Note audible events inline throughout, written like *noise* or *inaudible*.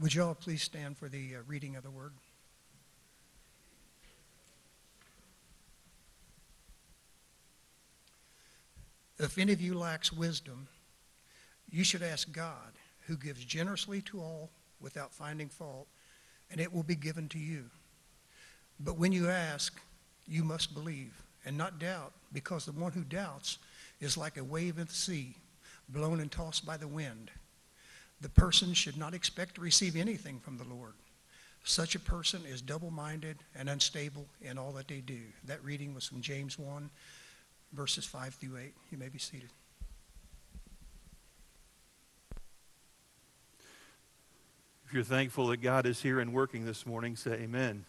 Would you all please stand for the uh, reading of the word? If any of you lacks wisdom, you should ask God, who gives generously to all without finding fault, and it will be given to you. But when you ask, you must believe and not doubt, because the one who doubts is like a wave in the sea, blown and tossed by the wind. The person should not expect to receive anything from the Lord. Such a person is double minded and unstable in all that they do. That reading was from James 1, verses 5 through 8. You may be seated. If you're thankful that God is here and working this morning, say amen.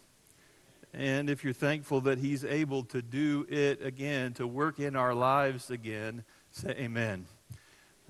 And if you're thankful that He's able to do it again, to work in our lives again, say amen.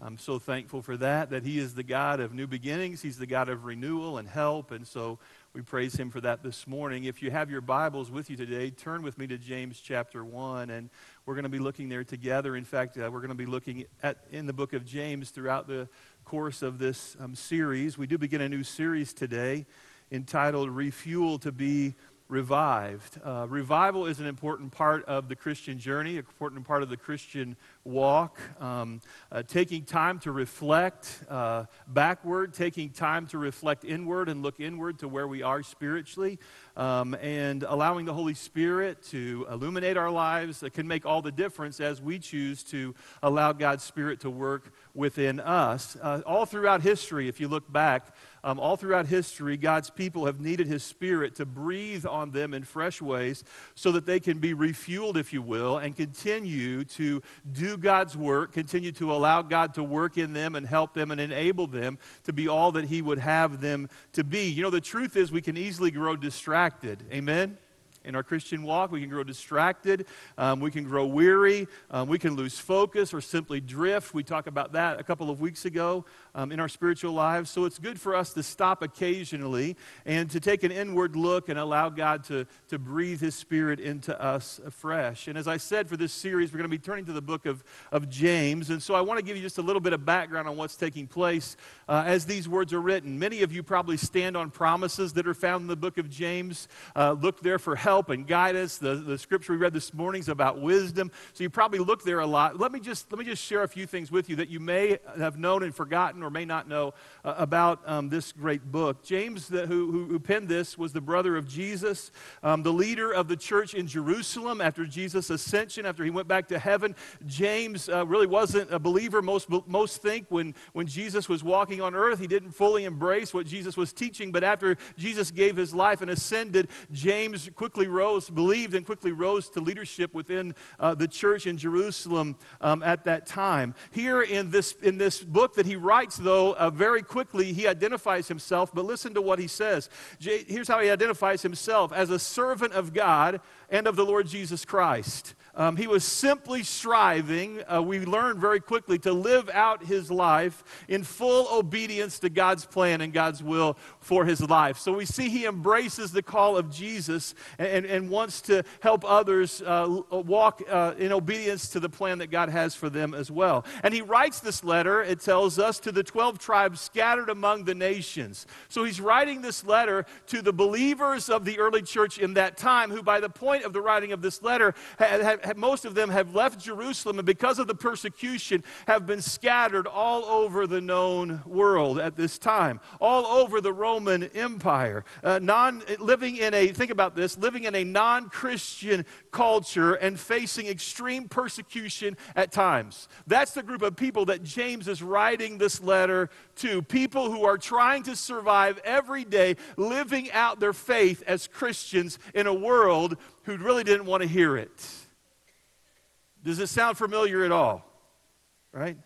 I'm so thankful for that, that He is the God of new beginnings. He's the God of renewal and help. And so we praise Him for that this morning. If you have your Bibles with you today, turn with me to James chapter 1. And we're going to be looking there together. In fact, uh, we're going to be looking at in the book of James throughout the course of this um, series. We do begin a new series today entitled Refuel to Be revived. Uh, revival is an important part of the Christian journey, an important part of the Christian walk. Um, uh, taking time to reflect uh, backward, taking time to reflect inward and look inward to where we are spiritually, um, and allowing the Holy Spirit to illuminate our lives that can make all the difference as we choose to allow God's Spirit to work within us. Uh, all throughout history, if you look back, um, all throughout history, God's people have needed His Spirit to breathe on them in fresh ways so that they can be refueled, if you will, and continue to do God's work, continue to allow God to work in them and help them and enable them to be all that He would have them to be. You know, the truth is we can easily grow distracted. Amen? In our Christian walk. We can grow distracted. Um, we can grow weary. Um, we can lose focus or simply drift. We talked about that a couple of weeks ago um, in our spiritual lives. So it's good for us to stop occasionally and to take an inward look and allow God to, to breathe His Spirit into us afresh. And as I said, for this series, we're going to be turning to the book of, of James. And so I want to give you just a little bit of background on what's taking place uh, as these words are written. Many of you probably stand on promises that are found in the book of James. Uh, look there for help and guidance. The, the scripture we read this morning is about wisdom. So you probably look there a lot. Let me just, let me just share a few things with you that you may have known and forgotten or may not know uh, about um, this great book. James, the, who, who, who, penned this, was the brother of Jesus, um, the leader of the church in Jerusalem after Jesus' ascension, after he went back to heaven. James uh, really wasn't a believer. Most, most think when, when Jesus was walking on earth, he didn't fully embrace what Jesus was teaching. But after Jesus gave his life and ascended, James quickly rose, believed, and quickly rose to leadership within uh, the church in Jerusalem um, at that time. Here in this, in this book that he writes, though, uh, very quickly he identifies himself, but listen to what he says. J- here's how he identifies himself as a servant of God and of the Lord Jesus Christ. Um, he was simply striving, uh, we learned very quickly, to live out his life in full obedience to God's plan and God's will for his life. So we see he embraces the call of Jesus and, and, and wants to help others uh, walk uh, in obedience to the plan that God has for them as well. And he writes this letter, it tells us, to the 12 tribes scattered among the nations. So he's writing this letter to the believers of the early church in that time, who by the point of the writing of this letter had, had have, most of them have left Jerusalem and because of the persecution have been scattered all over the known world at this time, all over the Roman Empire. Uh, non, living in a, think about this, living in a non Christian culture and facing extreme persecution at times. That's the group of people that James is writing this letter to. People who are trying to survive every day, living out their faith as Christians in a world who really didn't want to hear it. Does it sound familiar at all? Right?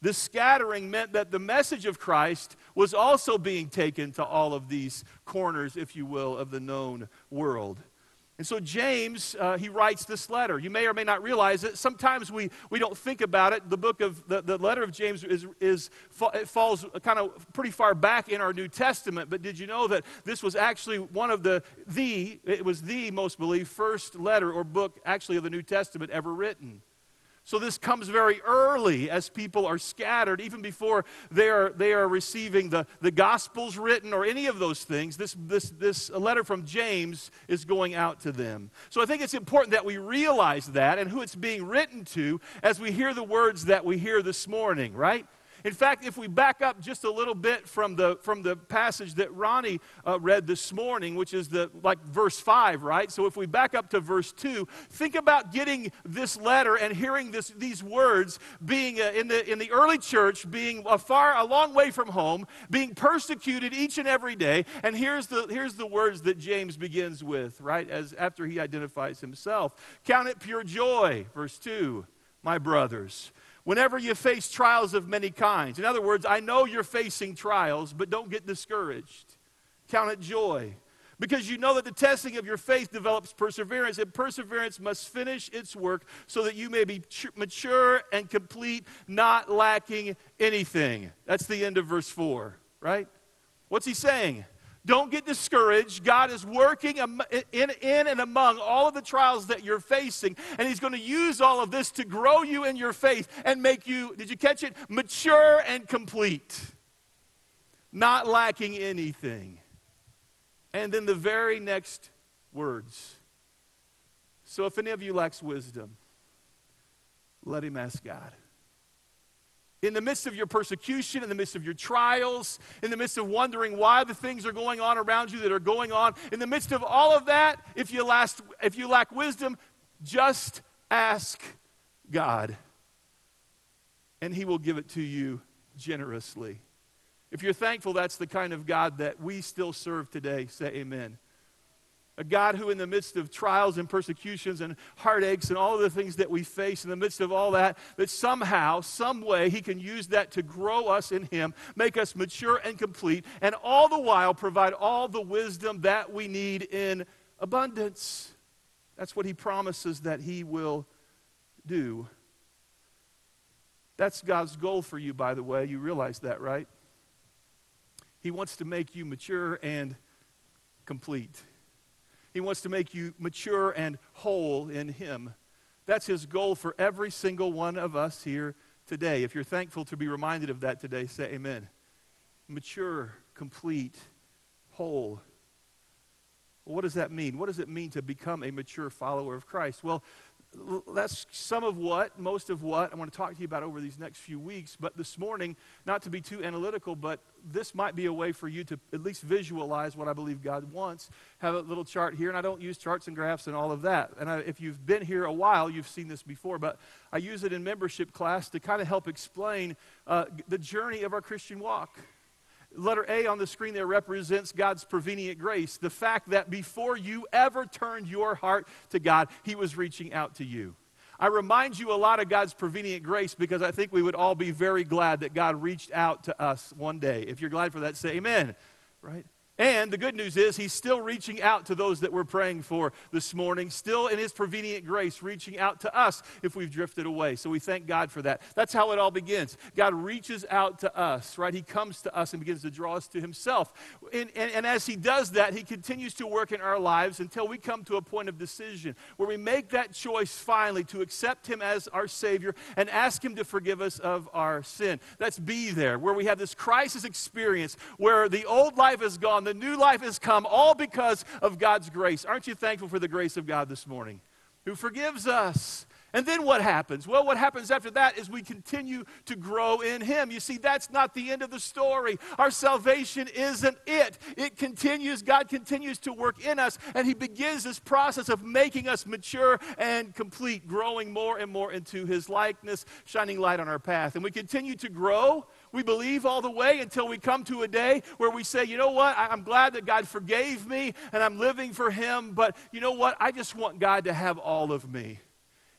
This scattering meant that the message of Christ was also being taken to all of these corners, if you will, of the known world. And so James, uh, he writes this letter. You may or may not realize it. Sometimes we, we don't think about it. The book of the, the letter of James is, is it falls kind of pretty far back in our New Testament. But did you know that this was actually one of the the it was the most believed first letter or book actually of the New Testament ever written? So this comes very early as people are scattered, even before they are, they are receiving the, the Gospels written or any of those things. This, this, this letter from James is going out to them. So I think it's important that we realize that and who it's being written to as we hear the words that we hear this morning, right? In fact, if we back up just a little bit from the, from the passage that Ronnie uh, read this morning, which is the, like verse 5, right? So if we back up to verse 2, think about getting this letter and hearing this, these words being uh, in, the, in the early church, being a far, a long way from home, being persecuted each and every day. And here's the, here's the words that James begins with, right? As after he identifies himself. Count it pure joy, verse 2, my brothers whenever you face trials of many kinds. In other words, I know you're facing trials, but don't get discouraged. Count it joy. Because you know that the testing of your faith develops perseverance, and perseverance must finish its work so that you may be mature and complete, not lacking anything. That's the end of verse 4, right? What's he saying? Don't get discouraged. God is working in, in and among all of the trials that you're facing, and He's going to use all of this to grow you in your faith and make you, did you catch it? Mature and complete, not lacking anything. And then the very next words. So if any of you lacks wisdom, let him ask God in the midst of your persecution, in the midst of your trials, in the midst of wondering why the things are going on around you that are going on, in the midst of all of that, if you, last, if you lack wisdom, just ask God, and He will give it to you generously. If you're thankful that's the kind of God that we still serve today, say amen. A God who, in the midst of trials and persecutions and heartaches and all of the things that we face, in the midst of all that, that somehow, some way, He can use that to grow us in Him, make us mature and complete, and all the while provide all the wisdom that we need in abundance. That's what He promises that He will do. That's God's goal for you, by the way. You realize that, right? He wants to make you mature and complete. He wants to make you mature and whole in Him. That's His goal for every single one of us here today. If you're thankful to be reminded of that today, say amen. Mature, complete, whole. Well, what does that mean? What does it mean to become a mature follower of Christ? Well, that's some of what, most of what I want to talk to you about over these next few weeks. But this morning, not to be too analytical, but this might be a way for you to at least visualize what I believe God wants. Have a little chart here, and I don't use charts and graphs and all of that. And I, if you've been here a while, you've seen this before, but I use it in membership class to kind of help explain uh, the journey of our Christian walk. Letter A on the screen there represents God's prevenient grace. The fact that before you ever turned your heart to God, He was reaching out to you. I remind you a lot of God's prevenient grace because I think we would all be very glad that God reached out to us one day. If you're glad for that, say amen. Right? And the good news is, he's still reaching out to those that we're praying for this morning, still in his prevenient grace, reaching out to us if we've drifted away. So we thank God for that. That's how it all begins. God reaches out to us, right? He comes to us and begins to draw us to himself. And, and, and as he does that, he continues to work in our lives until we come to a point of decision where we make that choice finally to accept him as our Savior and ask him to forgive us of our sin. Let's be there, where we have this crisis experience where the old life is gone the new life has come, all because of God's grace. Aren't you thankful for the grace of God this morning? Who forgives us. And then what happens? Well, what happens after that is we continue to grow in Him. You see, that's not the end of the story. Our salvation isn't it. It continues, God continues to work in us, and He begins this process of making us mature and complete, growing more and more into His likeness, shining light on our path. And we continue to grow we believe all the way until we come to a day where we say, you know what, I'm glad that God forgave me and I'm living for Him, but you know what, I just want God to have all of me.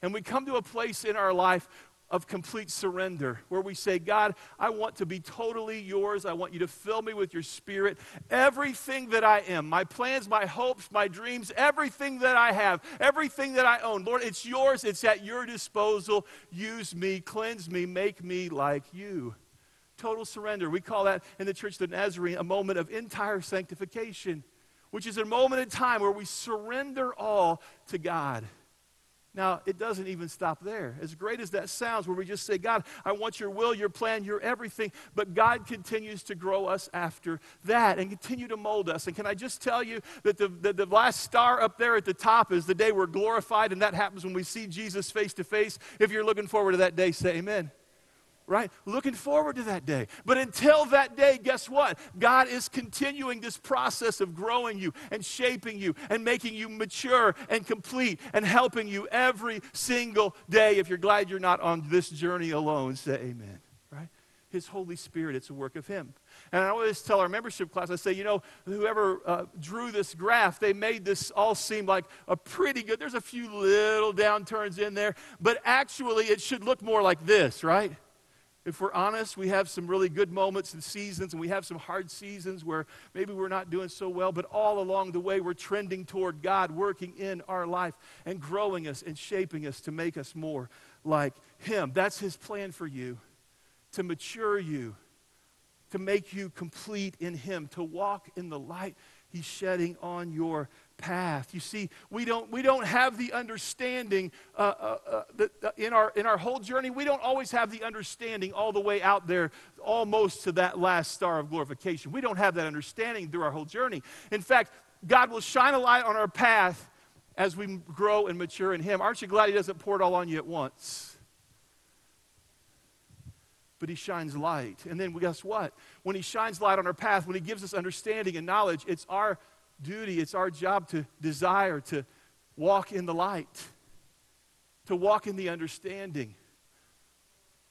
And we come to a place in our life of complete surrender where we say, God, I want to be totally yours. I want you to fill me with your spirit. Everything that I am, my plans, my hopes, my dreams, everything that I have, everything that I own, Lord, it's yours. It's at your disposal. Use me, cleanse me, make me like you total surrender. We call that in the Church of the Nazarene a moment of entire sanctification, which is a moment in time where we surrender all to God. Now, it doesn't even stop there. As great as that sounds, where we just say, God, I want your will, your plan, your everything, but God continues to grow us after that and continue to mold us. And can I just tell you that the, the, the last star up there at the top is the day we're glorified, and that happens when we see Jesus face to face. If you're looking forward to that day, say amen right? Looking forward to that day. But until that day, guess what? God is continuing this process of growing you and shaping you and making you mature and complete and helping you every single day. If you're glad you're not on this journey alone, say amen, right? His Holy Spirit, it's a work of Him. And I always tell our membership class, I say, you know, whoever uh, drew this graph, they made this all seem like a pretty good, there's a few little downturns in there, but actually it should look more like this, right? If we're honest, we have some really good moments and seasons, and we have some hard seasons where maybe we're not doing so well, but all along the way, we're trending toward God working in our life and growing us and shaping us to make us more like Him. That's His plan for you to mature you, to make you complete in Him, to walk in the light He's shedding on your path. You see, we don't, we don't have the understanding uh, uh, uh, uh, in, our, in our whole journey, we don't always have the understanding all the way out there, almost to that last star of glorification. We don't have that understanding through our whole journey. In fact, God will shine a light on our path as we grow and mature in Him. Aren't you glad He doesn't pour it all on you at once? But He shines light. And then guess what? When He shines light on our path, when He gives us understanding and knowledge, it's our duty, it's our job to desire to walk in the light, to walk in the understanding.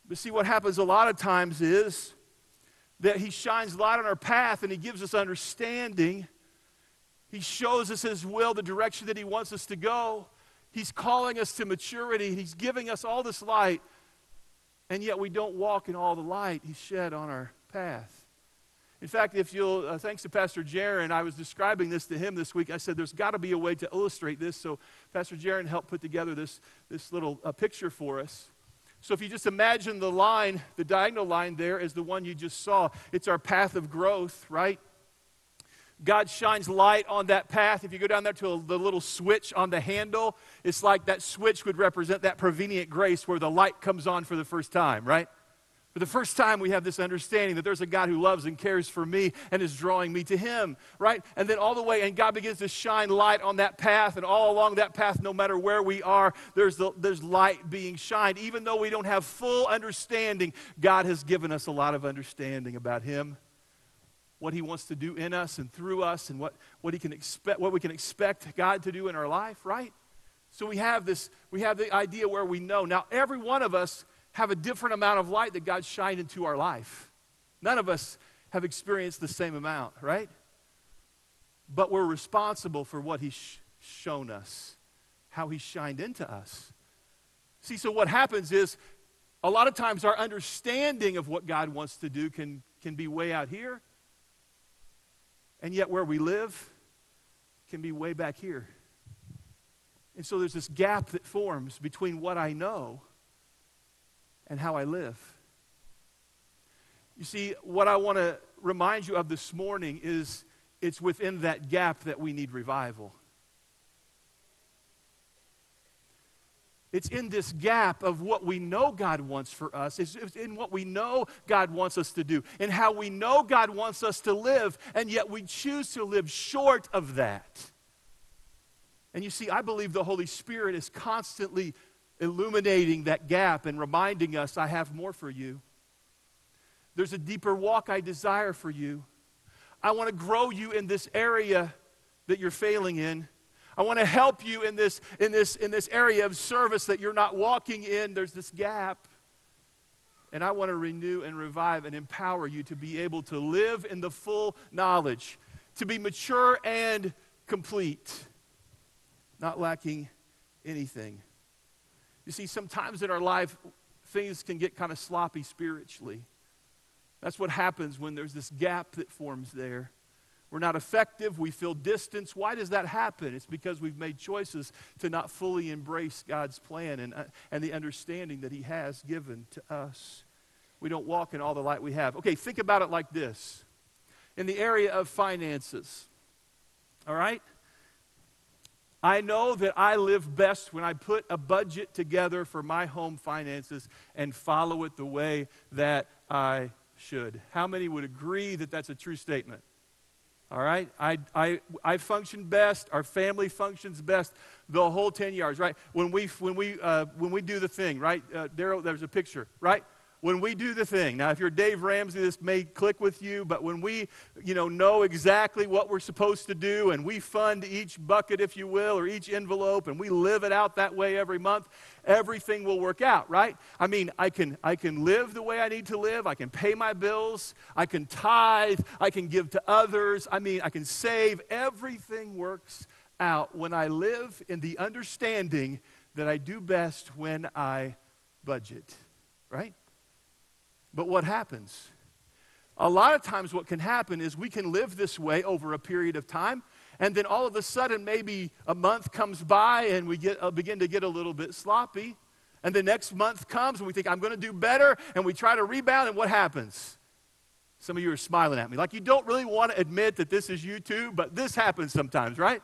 But see, what happens a lot of times is that He shines light on our path and He gives us understanding. He shows us His will, the direction that He wants us to go. He's calling us to maturity. He's giving us all this light, and yet we don't walk in all the light He shed on our path. In fact, if you'll, uh, thanks to Pastor Jaron, I was describing this to him this week. I said, there's got to be a way to illustrate this. So Pastor Jaron helped put together this, this little uh, picture for us. So if you just imagine the line, the diagonal line there is the one you just saw. It's our path of growth, right? God shines light on that path. If you go down there to a, the little switch on the handle, it's like that switch would represent that prevenient grace where the light comes on for the first time, right? For the first time, we have this understanding that there's a God who loves and cares for me and is drawing me to Him, right? And then all the way, and God begins to shine light on that path, and all along that path, no matter where we are, there's, the, there's light being shined. Even though we don't have full understanding, God has given us a lot of understanding about Him, what He wants to do in us and through us, and what, what, he can expect, what we can expect God to do in our life, right? So we have this, we have the idea where we know. Now, every one of us have a different amount of light that God shined into our life. None of us have experienced the same amount, right? But we're responsible for what He's sh- shown us, how He shined into us. See, so what happens is a lot of times our understanding of what God wants to do can, can be way out here, and yet where we live can be way back here. And so there's this gap that forms between what I know and how I live. You see, what I want to remind you of this morning is it's within that gap that we need revival. It's in this gap of what we know God wants for us. It's in what we know God wants us to do, and how we know God wants us to live, and yet we choose to live short of that. And you see, I believe the Holy Spirit is constantly illuminating that gap and reminding us, I have more for you. There's a deeper walk I desire for you. I want to grow you in this area that you're failing in. I want to help you in this, in, this, in this area of service that you're not walking in. There's this gap. And I want to renew and revive and empower you to be able to live in the full knowledge, to be mature and complete, not lacking anything. You see, sometimes in our life, things can get kind of sloppy spiritually. That's what happens when there's this gap that forms there. We're not effective. We feel distance. Why does that happen? It's because we've made choices to not fully embrace God's plan and, uh, and the understanding that He has given to us. We don't walk in all the light we have. Okay, think about it like this in the area of finances. All right? I know that I live best when I put a budget together for my home finances and follow it the way that I should. How many would agree that that's a true statement? All right? I, I, I function best. Our family functions best the whole 10 yards, right? When we, when we, uh, when we do the thing, right? Uh, Daryl, there's a picture, right? When we do the thing now if you're dave ramsey this may click with you but when we you know know exactly what we're supposed to do and we fund each bucket if you will or each envelope and we live it out that way every month everything will work out right? I mean i can i can live the way i need to live. I can pay my bills. I can tithe. I can give to others. I mean i can save. Everything works out when i live in the understanding that i do best when i budget right but what happens? A lot of times, what can happen is we can live this way over a period of time, and then all of a sudden, maybe a month comes by and we get, uh, begin to get a little bit sloppy. And the next month comes and we think, I'm going to do better, and we try to rebound, and what happens? Some of you are smiling at me. Like you don't really want to admit that this is you too, but this happens sometimes, right?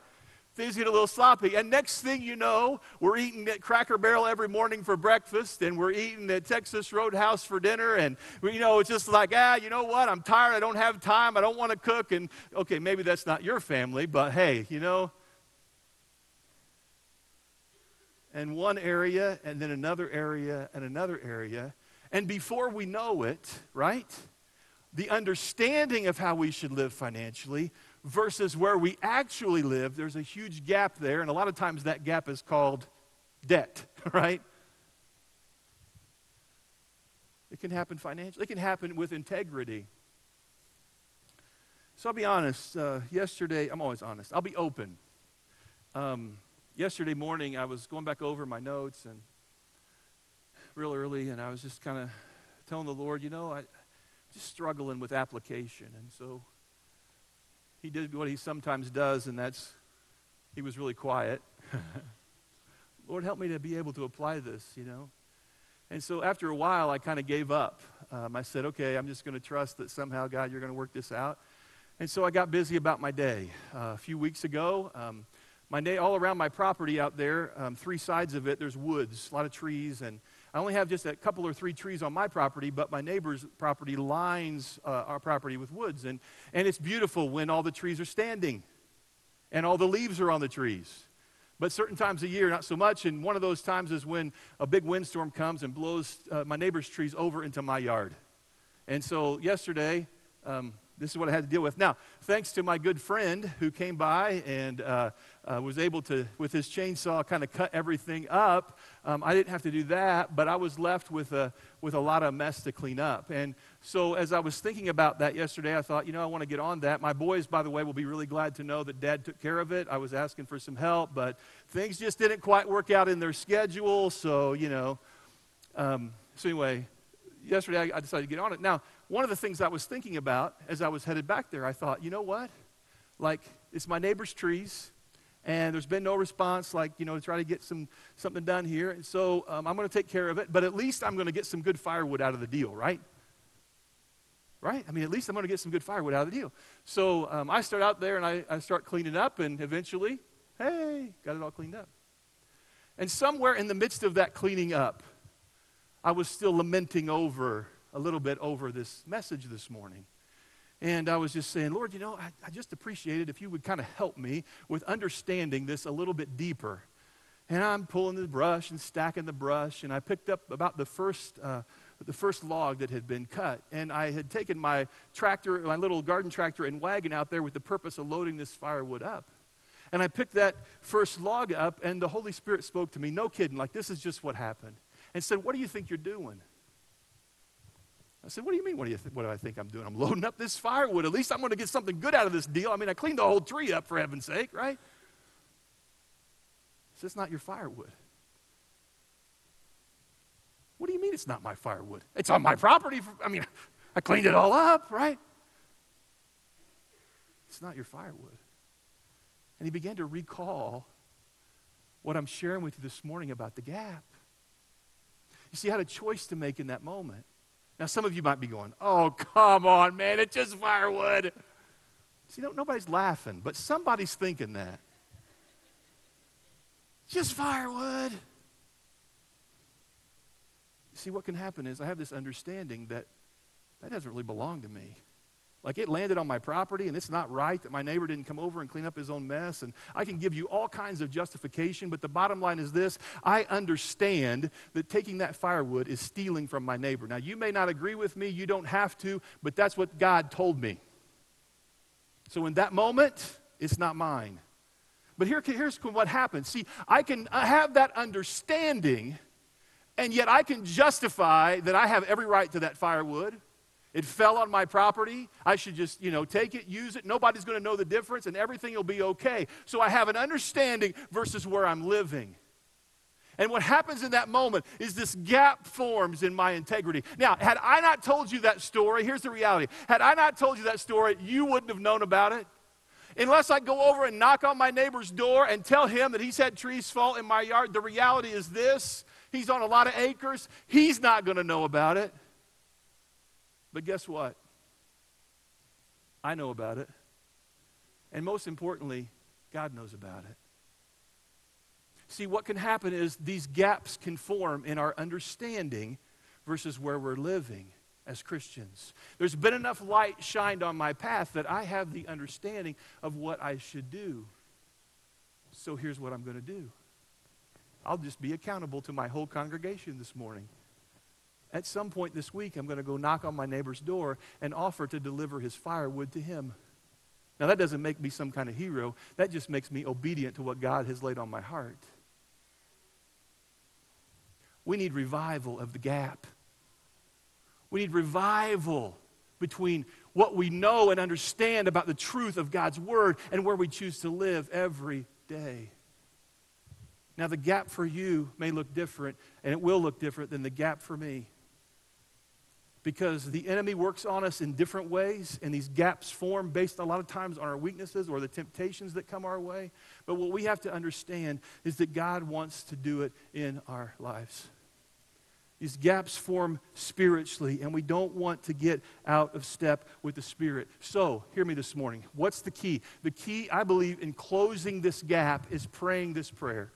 Things get a little sloppy. And next thing you know, we're eating at Cracker Barrel every morning for breakfast, and we're eating at Texas Roadhouse for dinner. And, you know, it's just like, ah, you know what? I'm tired. I don't have time. I don't want to cook. And, okay, maybe that's not your family, but hey, you know. And one area, and then another area, and another area. And before we know it, right? The understanding of how we should live financially versus where we actually live, there's a huge gap there, and a lot of times that gap is called debt, *laughs* right? It can happen financially, it can happen with integrity. So I'll be honest. Uh, yesterday, I'm always honest. I'll be open. Um, yesterday morning, I was going back over my notes and real early, and I was just kind of telling the Lord, you know, I'm just struggling with application, and so he did what he sometimes does, and that's he was really quiet. *laughs* Lord, help me to be able to apply this, you know. And so after a while, I kind of gave up. Um, I said, okay, I'm just going to trust that somehow, God, you're going to work this out. And so I got busy about my day. Uh, a few weeks ago, um, my day all around my property out there, um, three sides of it, there's woods, a lot of trees, and I only have just a couple or three trees on my property, but my neighbor's property lines uh, our property with woods. And, and it's beautiful when all the trees are standing and all the leaves are on the trees. But certain times of year, not so much. And one of those times is when a big windstorm comes and blows uh, my neighbor's trees over into my yard. And so yesterday, um, this is what I had to deal with. Now, thanks to my good friend who came by and uh, uh, was able to, with his chainsaw, kind of cut everything up, um, I didn't have to do that, but I was left with a, with a lot of mess to clean up. And so, as I was thinking about that yesterday, I thought, you know, I want to get on that. My boys, by the way, will be really glad to know that dad took care of it. I was asking for some help, but things just didn't quite work out in their schedule. So, you know, um, so anyway, yesterday I, I decided to get on it. Now, one of the things I was thinking about as I was headed back there, I thought, you know what? Like, it's my neighbor's trees, and there's been no response, like, you know, to try to get some, something done here. And so um, I'm going to take care of it, but at least I'm going to get some good firewood out of the deal, right? Right? I mean, at least I'm going to get some good firewood out of the deal. So um, I start out there and I, I start cleaning up, and eventually, hey, got it all cleaned up. And somewhere in the midst of that cleaning up, I was still lamenting over a little bit over this message this morning. And I was just saying, Lord, you know, I, I just appreciate it if you would kind of help me with understanding this a little bit deeper. And I'm pulling the brush and stacking the brush, and I picked up about the first, uh, the first log that had been cut. And I had taken my tractor, my little garden tractor and wagon out there with the purpose of loading this firewood up. And I picked that first log up, and the Holy Spirit spoke to me, no kidding, like this is just what happened, and said, What do you think you're doing? I said, What do you mean? What do, you th- what do I think I'm doing? I'm loading up this firewood. At least I'm going to get something good out of this deal. I mean, I cleaned the whole tree up for heaven's sake, right? He It's not your firewood. What do you mean it's not my firewood? It's on my property. For, I mean, *laughs* I cleaned it all up, right? It's not your firewood. And he began to recall what I'm sharing with you this morning about the gap. You see, I had a choice to make in that moment. Now, some of you might be going, oh, come on, man, it's just firewood. See, no, nobody's laughing, but somebody's thinking that. just firewood. See, what can happen is I have this understanding that that doesn't really belong to me. Like it landed on my property, and it's not right that my neighbor didn't come over and clean up his own mess. And I can give you all kinds of justification, but the bottom line is this I understand that taking that firewood is stealing from my neighbor. Now, you may not agree with me, you don't have to, but that's what God told me. So in that moment, it's not mine. But here, here's what happens. See, I can have that understanding, and yet I can justify that I have every right to that firewood it fell on my property. I should just, you know, take it, use it. Nobody's going to know the difference, and everything will be okay. So I have an understanding versus where I'm living. And what happens in that moment is this gap forms in my integrity. Now, had I not told you that story, here's the reality. Had I not told you that story, you wouldn't have known about it. Unless I go over and knock on my neighbor's door and tell him that he's had trees fall in my yard, the reality is this he's on a lot of acres. He's not going to know about it. But guess what? I know about it. And most importantly, God knows about it. See, what can happen is these gaps can form in our understanding versus where we're living as Christians. There's been enough light shined on my path that I have the understanding of what I should do. So here's what I'm going to do I'll just be accountable to my whole congregation this morning. At some point this week, I'm going to go knock on my neighbor's door and offer to deliver his firewood to him. Now, that doesn't make me some kind of hero. That just makes me obedient to what God has laid on my heart. We need revival of the gap. We need revival between what we know and understand about the truth of God's Word and where we choose to live every day. Now, the gap for you may look different, and it will look different than the gap for me because the enemy works on us in different ways, and these gaps form based a lot of times on our weaknesses or the temptations that come our way. But what we have to understand is that God wants to do it in our lives. These gaps form spiritually, and we don't want to get out of step with the Spirit. So, hear me this morning. What's the key? The key, I believe, in closing this gap is praying this prayer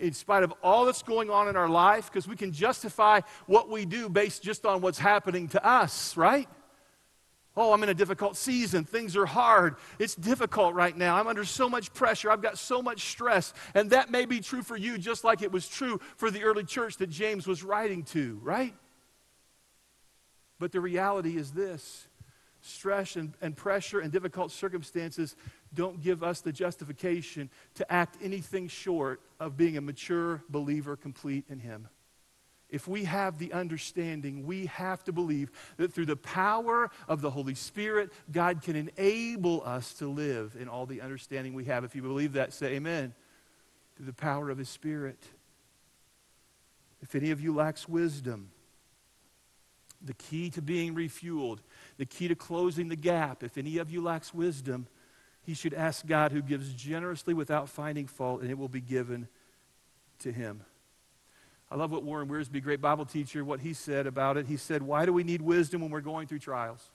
in spite of all that's going on in our life, because we can justify what we do based just on what's happening to us, right? Oh, I'm in a difficult season. Things are hard. It's difficult right now. I'm under so much pressure. I've got so much stress. And that may be true for you, just like it was true for the early church that James was writing to, right? But the reality is this stress and, and pressure and difficult circumstances don't give us the justification to act anything short of being a mature believer complete in Him. If we have the understanding, we have to believe that through the power of the Holy Spirit, God can enable us to live in all the understanding we have. If you believe that, say amen. Through the power of His Spirit. If any of you lacks wisdom, the key to being refueled, the key to closing the gap, if any of you lacks wisdom, he should ask God who gives generously without finding fault, and it will be given to him. I love what Warren Wiersbe, great Bible teacher, what he said about it. He said, Why do we need wisdom when we're going through trials?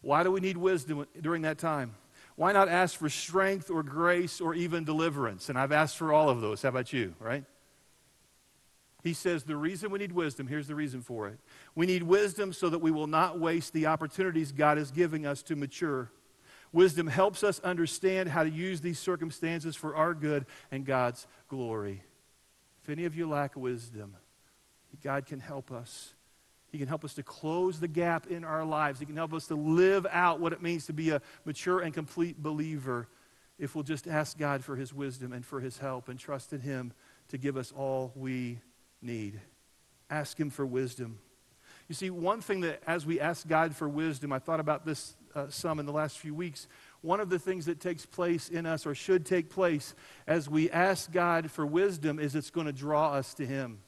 Why do we need wisdom during that time? Why not ask for strength or grace or even deliverance? And I've asked for all of those. How about you, right? He says the reason we need wisdom, here's the reason for it. We need wisdom so that we will not waste the opportunities God is giving us to mature. Wisdom helps us understand how to use these circumstances for our good and God's glory. If any of you lack wisdom, God can help us. He can help us to close the gap in our lives. He can help us to live out what it means to be a mature and complete believer if we'll just ask God for his wisdom and for his help and trust in him to give us all we need. Ask Him for wisdom. You see, one thing that as we ask God for wisdom, I thought about this uh, some in the last few weeks. One of the things that takes place in us, or should take place, as we ask God for wisdom, is it's going to draw us to Him.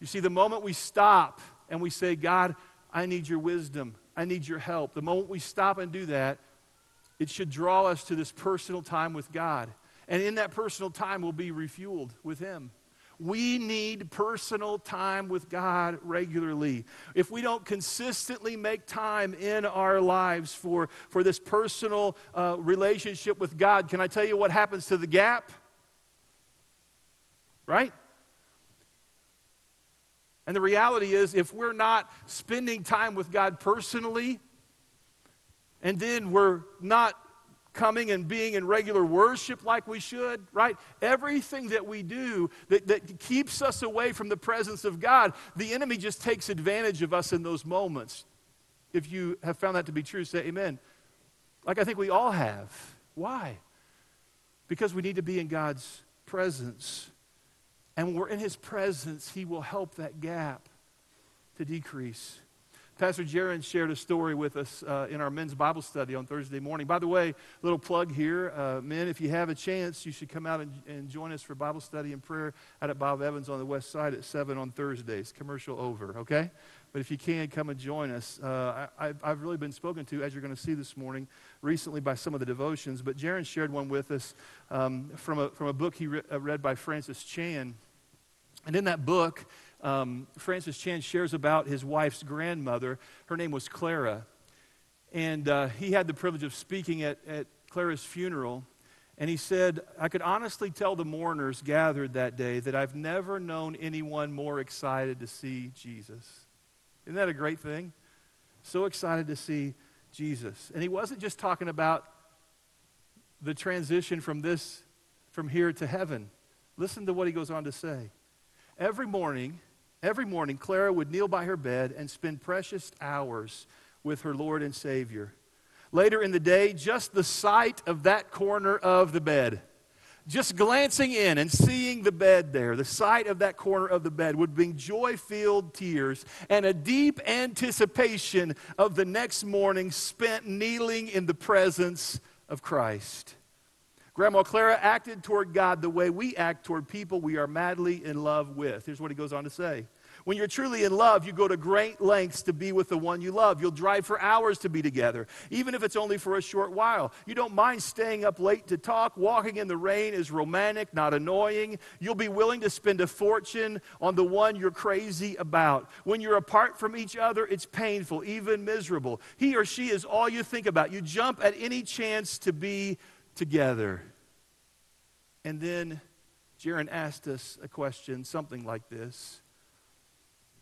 You see, the moment we stop and we say, God, I need your wisdom, I need your help, the moment we stop and do that, it should draw us to this personal time with God. And in that personal time, we'll be refueled with Him. We need personal time with God regularly. If we don't consistently make time in our lives for, for this personal uh, relationship with God, can I tell you what happens to the gap? right? And the reality is, if we're not spending time with God personally, and then we're not coming and being in regular worship like we should, right? Everything that we do that, that keeps us away from the presence of God, the enemy just takes advantage of us in those moments. If you have found that to be true, say amen. Like I think we all have. Why? Because we need to be in God's presence. And when we're in His presence, He will help that gap to decrease. Pastor Jaron shared a story with us uh, in our men's Bible study on Thursday morning. By the way, little plug here. Uh, men, if you have a chance, you should come out and, and, join us for Bible study and prayer out at Bob Evans on the west side at 7 on Thursdays. Commercial over, okay? But if you can, come and join us. Uh, I, have really been spoken to, as you're going to see this morning, recently by some of the devotions. But Jaron shared one with us um, from, a, from a book he re- uh, read by Francis Chan. And in that book, um, Francis Chan shares about his wife's grandmother. Her name was Clara. And uh, he had the privilege of speaking at, at Clara's funeral. And he said, I could honestly tell the mourners gathered that day that I've never known anyone more excited to see Jesus. Isn't that a great thing? So excited to see Jesus. And he wasn't just talking about the transition from this, from here to heaven. Listen to what he goes on to say. Every morning, Every morning, Clara would kneel by her bed and spend precious hours with her Lord and Savior. Later in the day, just the sight of that corner of the bed, just glancing in and seeing the bed there, the sight of that corner of the bed would bring joy filled tears and a deep anticipation of the next morning spent kneeling in the presence of Christ. Grandma Clara acted toward God the way we act toward people we are madly in love with. Here's what he goes on to say. When you're truly in love, you go to great lengths to be with the one you love. You'll drive for hours to be together, even if it's only for a short while. You don't mind staying up late to talk. Walking in the rain is romantic, not annoying. You'll be willing to spend a fortune on the one you're crazy about. When you're apart from each other, it's painful, even miserable. He or she is all you think about. You jump at any chance to be together. And then Jaron asked us a question, something like this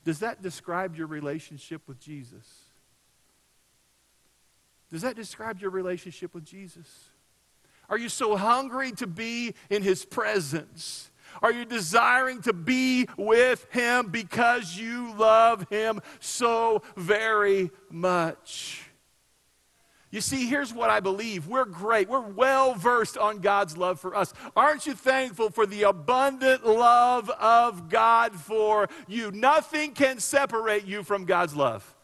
Does that describe your relationship with Jesus? Does that describe your relationship with Jesus? Are you so hungry to be in his presence? Are you desiring to be with him because you love him so very much? You see, here's what I believe. We're great. We're well versed on God's love for us. Aren't you thankful for the abundant love of God for you? Nothing can separate you from God's love.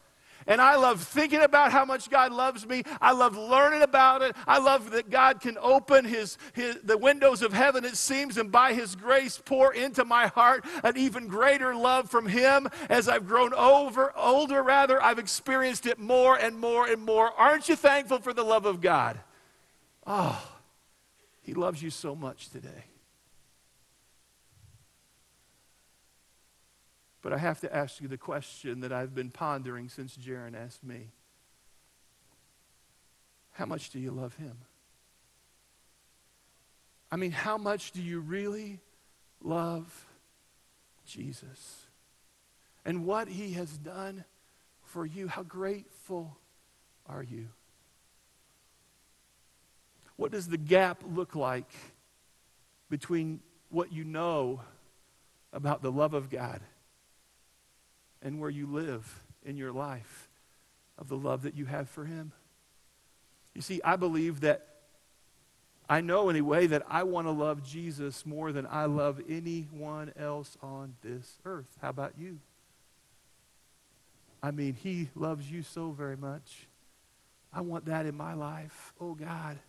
And I love thinking about how much God loves me. I love learning about it. I love that God can open his, his, the windows of heaven, it seems, and by His grace pour into my heart an even greater love from Him. As I've grown over, older, rather, I've experienced it more and more and more. Aren't you thankful for the love of God? Oh, He loves you so much today. But I have to ask you the question that I've been pondering since Jaron asked me How much do you love him? I mean, how much do you really love Jesus? And what he has done for you, how grateful are you? What does the gap look like between what you know about the love of God and where you live in your life of the love that you have for Him. You see, I believe that I know anyway that I want to love Jesus more than I love anyone else on this earth. How about you? I mean, He loves you so very much. I want that in my life. Oh, God,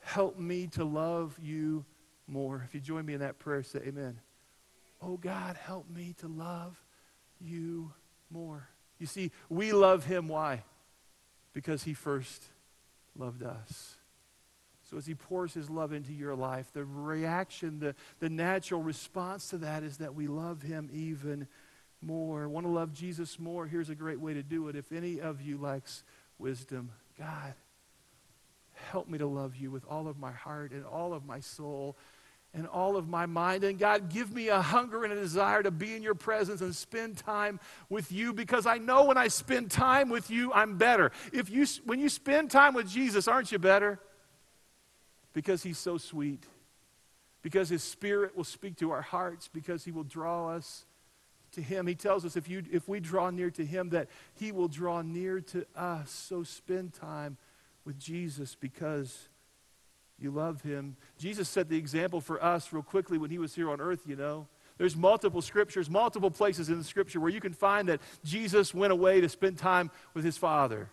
help me to love you more. If you join me in that prayer, say amen. Oh, God, help me to love you more. You see, we love him. Why? Because he first loved us. So as he pours his love into your life, the reaction, the, the natural response to that is that we love him even more. Want to love Jesus more? Here's a great way to do it. If any of you likes wisdom, God, help me to love you with all of my heart and all of my soul and all of my mind. And God, give me a hunger and a desire to be in your presence and spend time with you because I know when I spend time with you, I'm better. If you, when you spend time with Jesus, aren't you better? Because he's so sweet. Because his spirit will speak to our hearts, because he will draw us to him. He tells us if, you, if we draw near to him, that he will draw near to us. So spend time with Jesus because you love him. Jesus set the example for us real quickly when he was here on earth, you know. There's multiple scriptures, multiple places in the scripture where you can find that Jesus went away to spend time with his Father.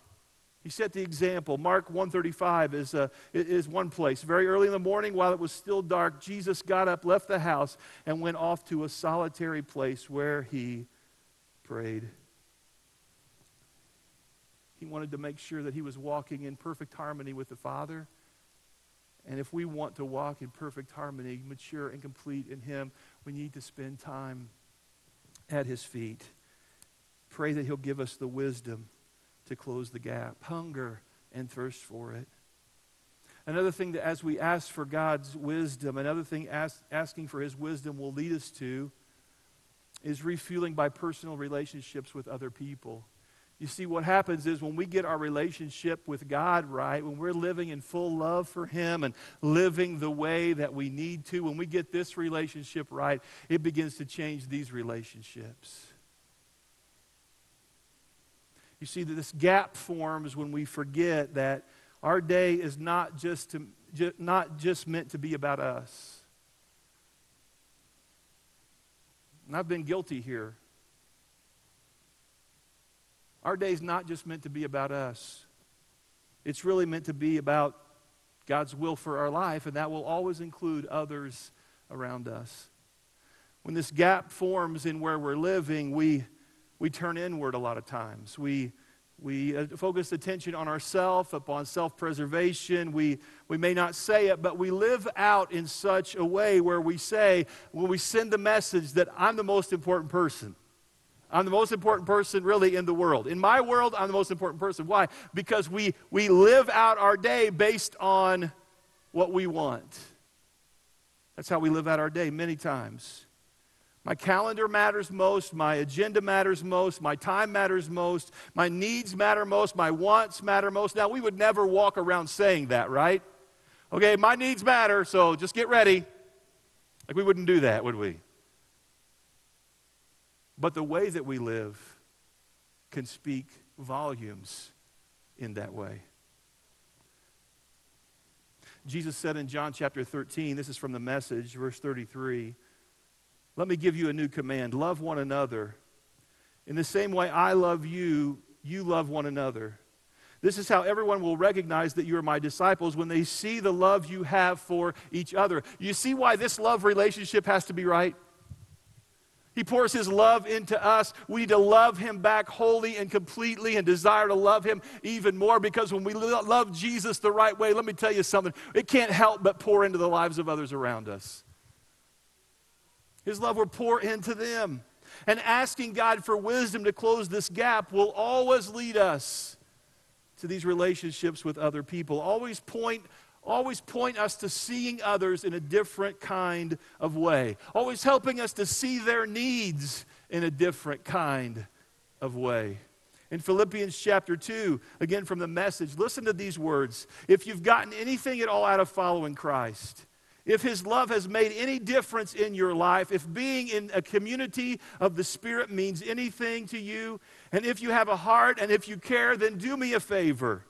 He set the example. Mark 135 is, uh, is one place. Very early in the morning, while it was still dark, Jesus got up, left the house, and went off to a solitary place where he prayed. He wanted to make sure that he was walking in perfect harmony with the Father and if we want to walk in perfect harmony, mature and complete in Him, we need to spend time at His feet. Pray that He'll give us the wisdom to close the gap, hunger and thirst for it. Another thing that as we ask for God's wisdom, another thing ask, asking for His wisdom will lead us to is refueling by personal relationships with other people. You see, what happens is when we get our relationship with God right, when we're living in full love for Him and living the way that we need to, when we get this relationship right, it begins to change these relationships. You see, that this gap forms when we forget that our day is not just, to, not just meant to be about us. And I've been guilty here. Our day is not just meant to be about us, it's really meant to be about God's will for our life, and that will always include others around us. When this gap forms in where we're living, we, we turn inward a lot of times. We, we uh, focus attention on ourselves, upon self preservation. We, we may not say it, but we live out in such a way where we say, when we send the message that I'm the most important person. I'm the most important person really in the world. In my world, I'm the most important person. Why? Because we, we live out our day based on what we want. That's how we live out our day many times. My calendar matters most. My agenda matters most. My time matters most. My needs matter most. My wants matter most. Now, we would never walk around saying that, right? Okay, my needs matter, so just get ready. Like, we wouldn't do that, would we? But the way that we live can speak volumes in that way. Jesus said in John chapter 13, this is from the message, verse 33, let me give you a new command love one another. In the same way I love you, you love one another. This is how everyone will recognize that you are my disciples when they see the love you have for each other. You see why this love relationship has to be right? He pours his love into us. We need to love him back wholly and completely and desire to love him even more because when we love Jesus the right way, let me tell you something, it can't help but pour into the lives of others around us. His love will pour into them. And asking God for wisdom to close this gap will always lead us to these relationships with other people. Always point always point us to seeing others in a different kind of way, always helping us to see their needs in a different kind of way. In Philippians chapter 2, again from the message, listen to these words. If you've gotten anything at all out of following Christ, if his love has made any difference in your life, if being in a community of the Spirit means anything to you, and if you have a heart and if you care, then do me a favor.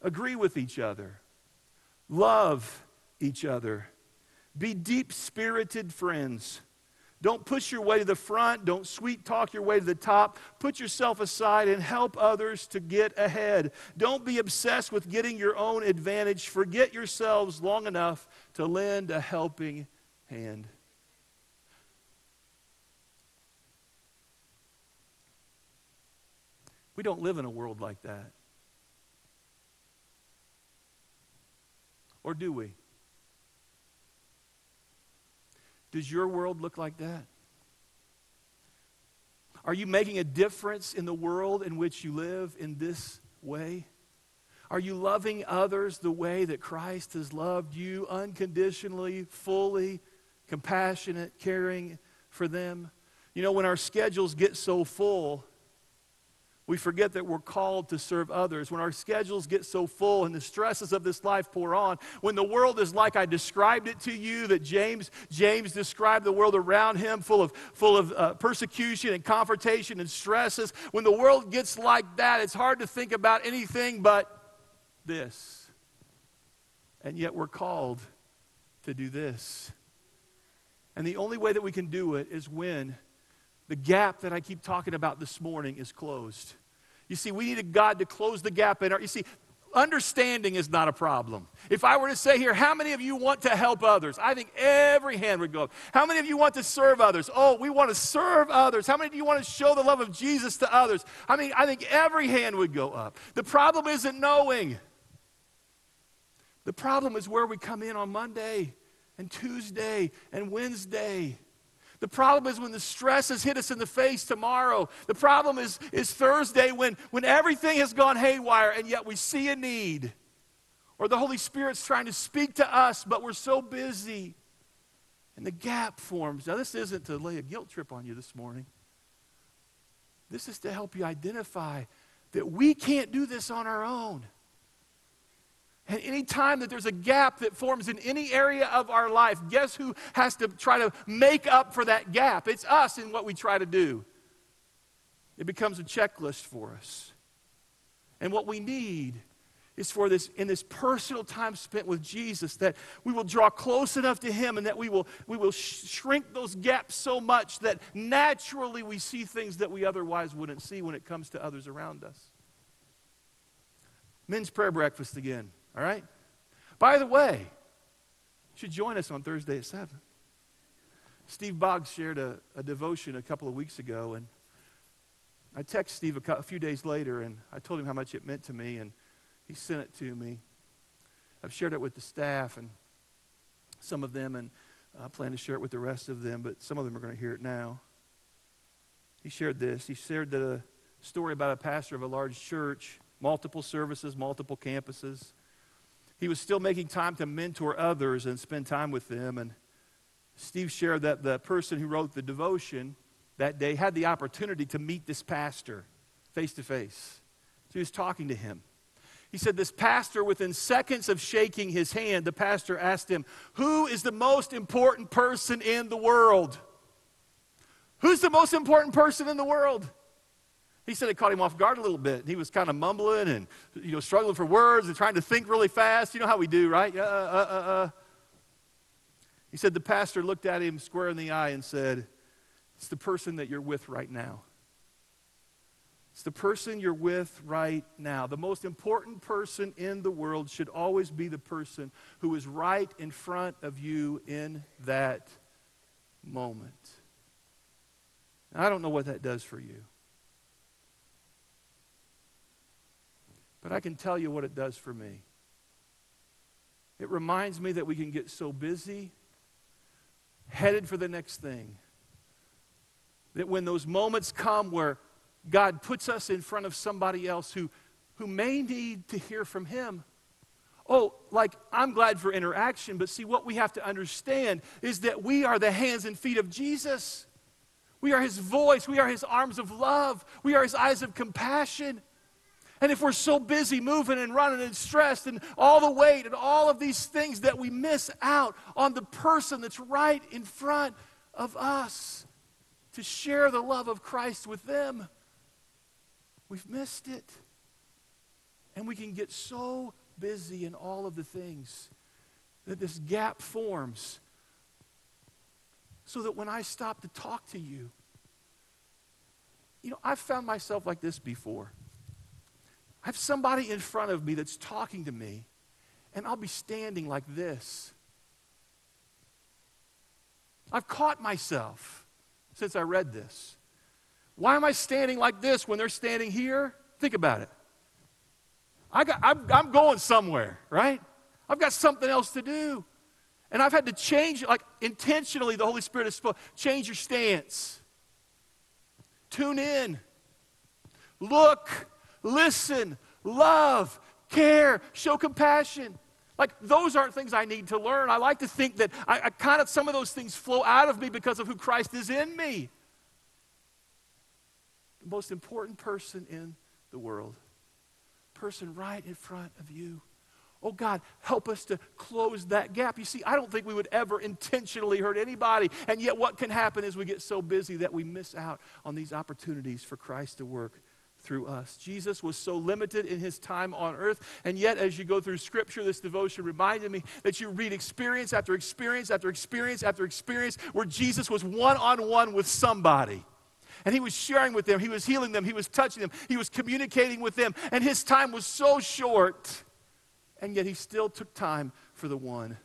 Agree with each other Love each other. Be deep spirited friends. Don't push your way to the front. Don't sweet talk your way to the top. Put yourself aside and help others to get ahead. Don't be obsessed with getting your own advantage. Forget yourselves long enough to lend a helping hand. We don't live in a world like that. Or do we? Does your world look like that? Are you making a difference in the world in which you live in this way? Are you loving others the way that Christ has loved you unconditionally, fully, compassionate, caring for them. You know, when our schedules get so full, we forget that we're called to serve others. When our schedules get so full and the stresses of this life pour on, when the world is like I described it to you, that James, James described the world around him full of, full of uh, persecution and confrontation and stresses, when the world gets like that, it's hard to think about anything but this. And yet we're called to do this. And the only way that we can do it is when the gap that I keep talking about this morning is closed. You see, we need a God to close the gap in our. You see, understanding is not a problem. If I were to say here, how many of you want to help others? I think every hand would go up. How many of you want to serve others? Oh, we want to serve others. How many of you want to show the love of Jesus to others? I mean, I think every hand would go up. The problem isn't knowing. The problem is where we come in on Monday and Tuesday and Wednesday. The problem is when the stress has hit us in the face tomorrow. The problem is, is Thursday when, when everything has gone haywire and yet we see a need. Or the Holy Spirit's trying to speak to us, but we're so busy. And the gap forms. Now, this isn't to lay a guilt trip on you this morning. This is to help you identify that we can't do this on our own. And any time that there's a gap that forms in any area of our life, guess who has to try to make up for that gap? It's us in what we try to do. It becomes a checklist for us. And what we need is for this in this personal time spent with Jesus that we will draw close enough to him and that we will we will sh- shrink those gaps so much that naturally we see things that we otherwise wouldn't see when it comes to others around us. Men's prayer breakfast again. All right? By the way, you should join us on Thursday at 7. Steve Boggs shared a, a devotion a couple of weeks ago, and I texted Steve a, a, few days later, and I told him how much it meant to me, and he sent it to me. I've shared it with the staff and some of them, and I plan to share it with the rest of them, but some of them are going to hear it now. He shared this. He shared a story about a pastor of a large church, multiple services, multiple campuses he was still making time to mentor others and spend time with them. And Steve shared that the person who wrote the devotion that day had the opportunity to meet this pastor face to face. So he was talking to him. He said, This pastor, within seconds of shaking his hand, the pastor asked him, Who is the most important person in the world? Who's the most important person in the world? He said it caught him off guard a little bit. He was kind of mumbling and you know struggling for words and trying to think really fast. You know how we do, right? Uh, uh, uh, uh. He said the pastor looked at him square in the eye and said, "It's the person that you're with right now. It's the person you're with right now. The most important person in the world should always be the person who is right in front of you in that moment." I don't know what that does for you. But I can tell you what it does for me. It reminds me that we can get so busy, headed for the next thing, that when those moments come where God puts us in front of somebody else who, who may need to hear from Him, oh, like I'm glad for interaction, but see, what we have to understand is that we are the hands and feet of Jesus. We are His voice, we are His arms of love, we are His eyes of compassion. And if we're so busy moving and running and stressed and all the weight and all of these things that we miss out on the person that's right in front of us to share the love of Christ with them, we've missed it. And we can get so busy in all of the things that this gap forms so that when I stop to talk to you, you know, I've found myself like this before. I have somebody in front of me that's talking to me, and I'll be standing like this. I've caught myself since I read this. Why am I standing like this when they're standing here? Think about it. I got, I'm, I'm going somewhere, right? I've got something else to do. And I've had to change, like intentionally, the Holy Spirit has spoken. Change your stance. Tune in. Look listen, love, care, show compassion. Like, those aren't things I need to learn. I like to think that I, I kind of, some of those things flow out of me because of who Christ is in me. The most important person in the world, person right in front of you. Oh God, help us to close that gap. You see, I don't think we would ever intentionally hurt anybody. And yet, what can happen is we get so busy that we miss out on these opportunities for Christ to work through us. Jesus was so limited in his time on earth. And yet, as you go through Scripture, this devotion reminded me that you read experience after experience after experience after experience where Jesus was one on one with somebody. And he was sharing with them, he was healing them, he was touching them, he was communicating with them. And his time was so short and yet he still took time for the one.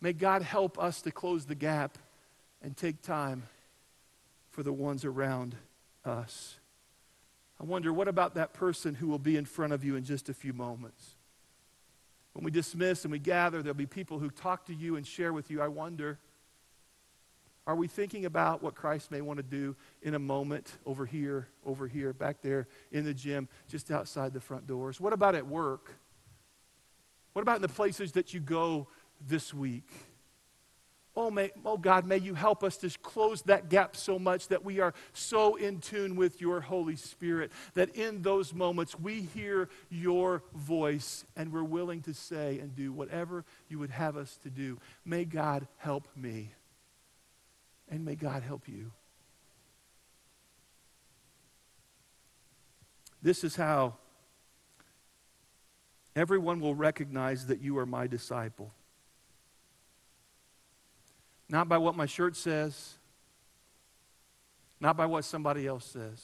May God help us to close the gap and take time for the ones around us. I wonder, what about that person who will be in front of you in just a few moments? When we dismiss and we gather, there'll be people who talk to you and share with you. I wonder, are we thinking about what Christ may want to do in a moment over here, over here, back there in the gym, just outside the front doors? What about at work? What about in the places that you go this week? Oh, may, oh God, may you help us to close that gap so much that we are so in tune with your Holy Spirit that in those moments we hear your voice and we're willing to say and do whatever you would have us to do. May God help me. And may God help you. This is how everyone will recognize that you are my disciple. Not by what my shirt says, not by what somebody else says,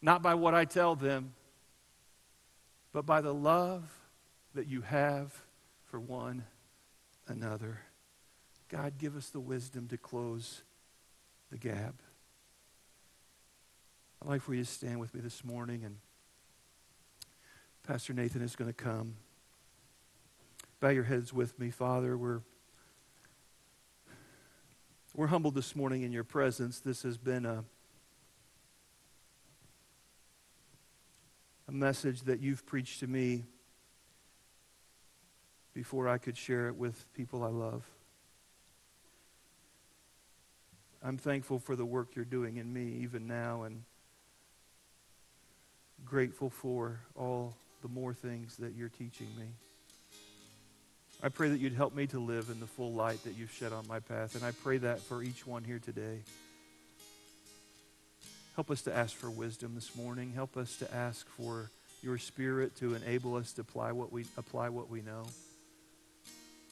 not by what I tell them, but by the love that you have for one another. God, give us the wisdom to close the gap. I'd like for you to stand with me this morning, and Pastor Nathan is going to come. Bow your heads with me, Father. We're, we're humbled this morning in your presence. This has been a, a message that you've preached to me before I could share it with people I love. I'm thankful for the work you're doing in me even now and grateful for all the more things that you're teaching me. I pray that you'd help me to live in the full light that you've shed on my path, and I pray that for each one here today. Help us to ask for wisdom this morning. Help us to ask for your spirit to enable us to apply what we apply what we know.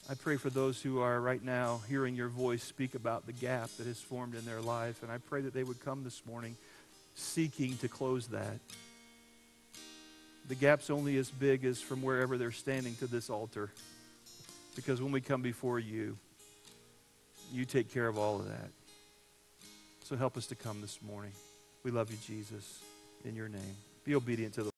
I pray for those who are right now hearing your voice speak about the gap that has formed in their life. And I pray that they would come this morning seeking to close that. The gap's only as big as from wherever they're standing to this altar. Because when we come before you, you take care of all of that. So help us to come this morning. We love you, Jesus, in your name. Be obedient to the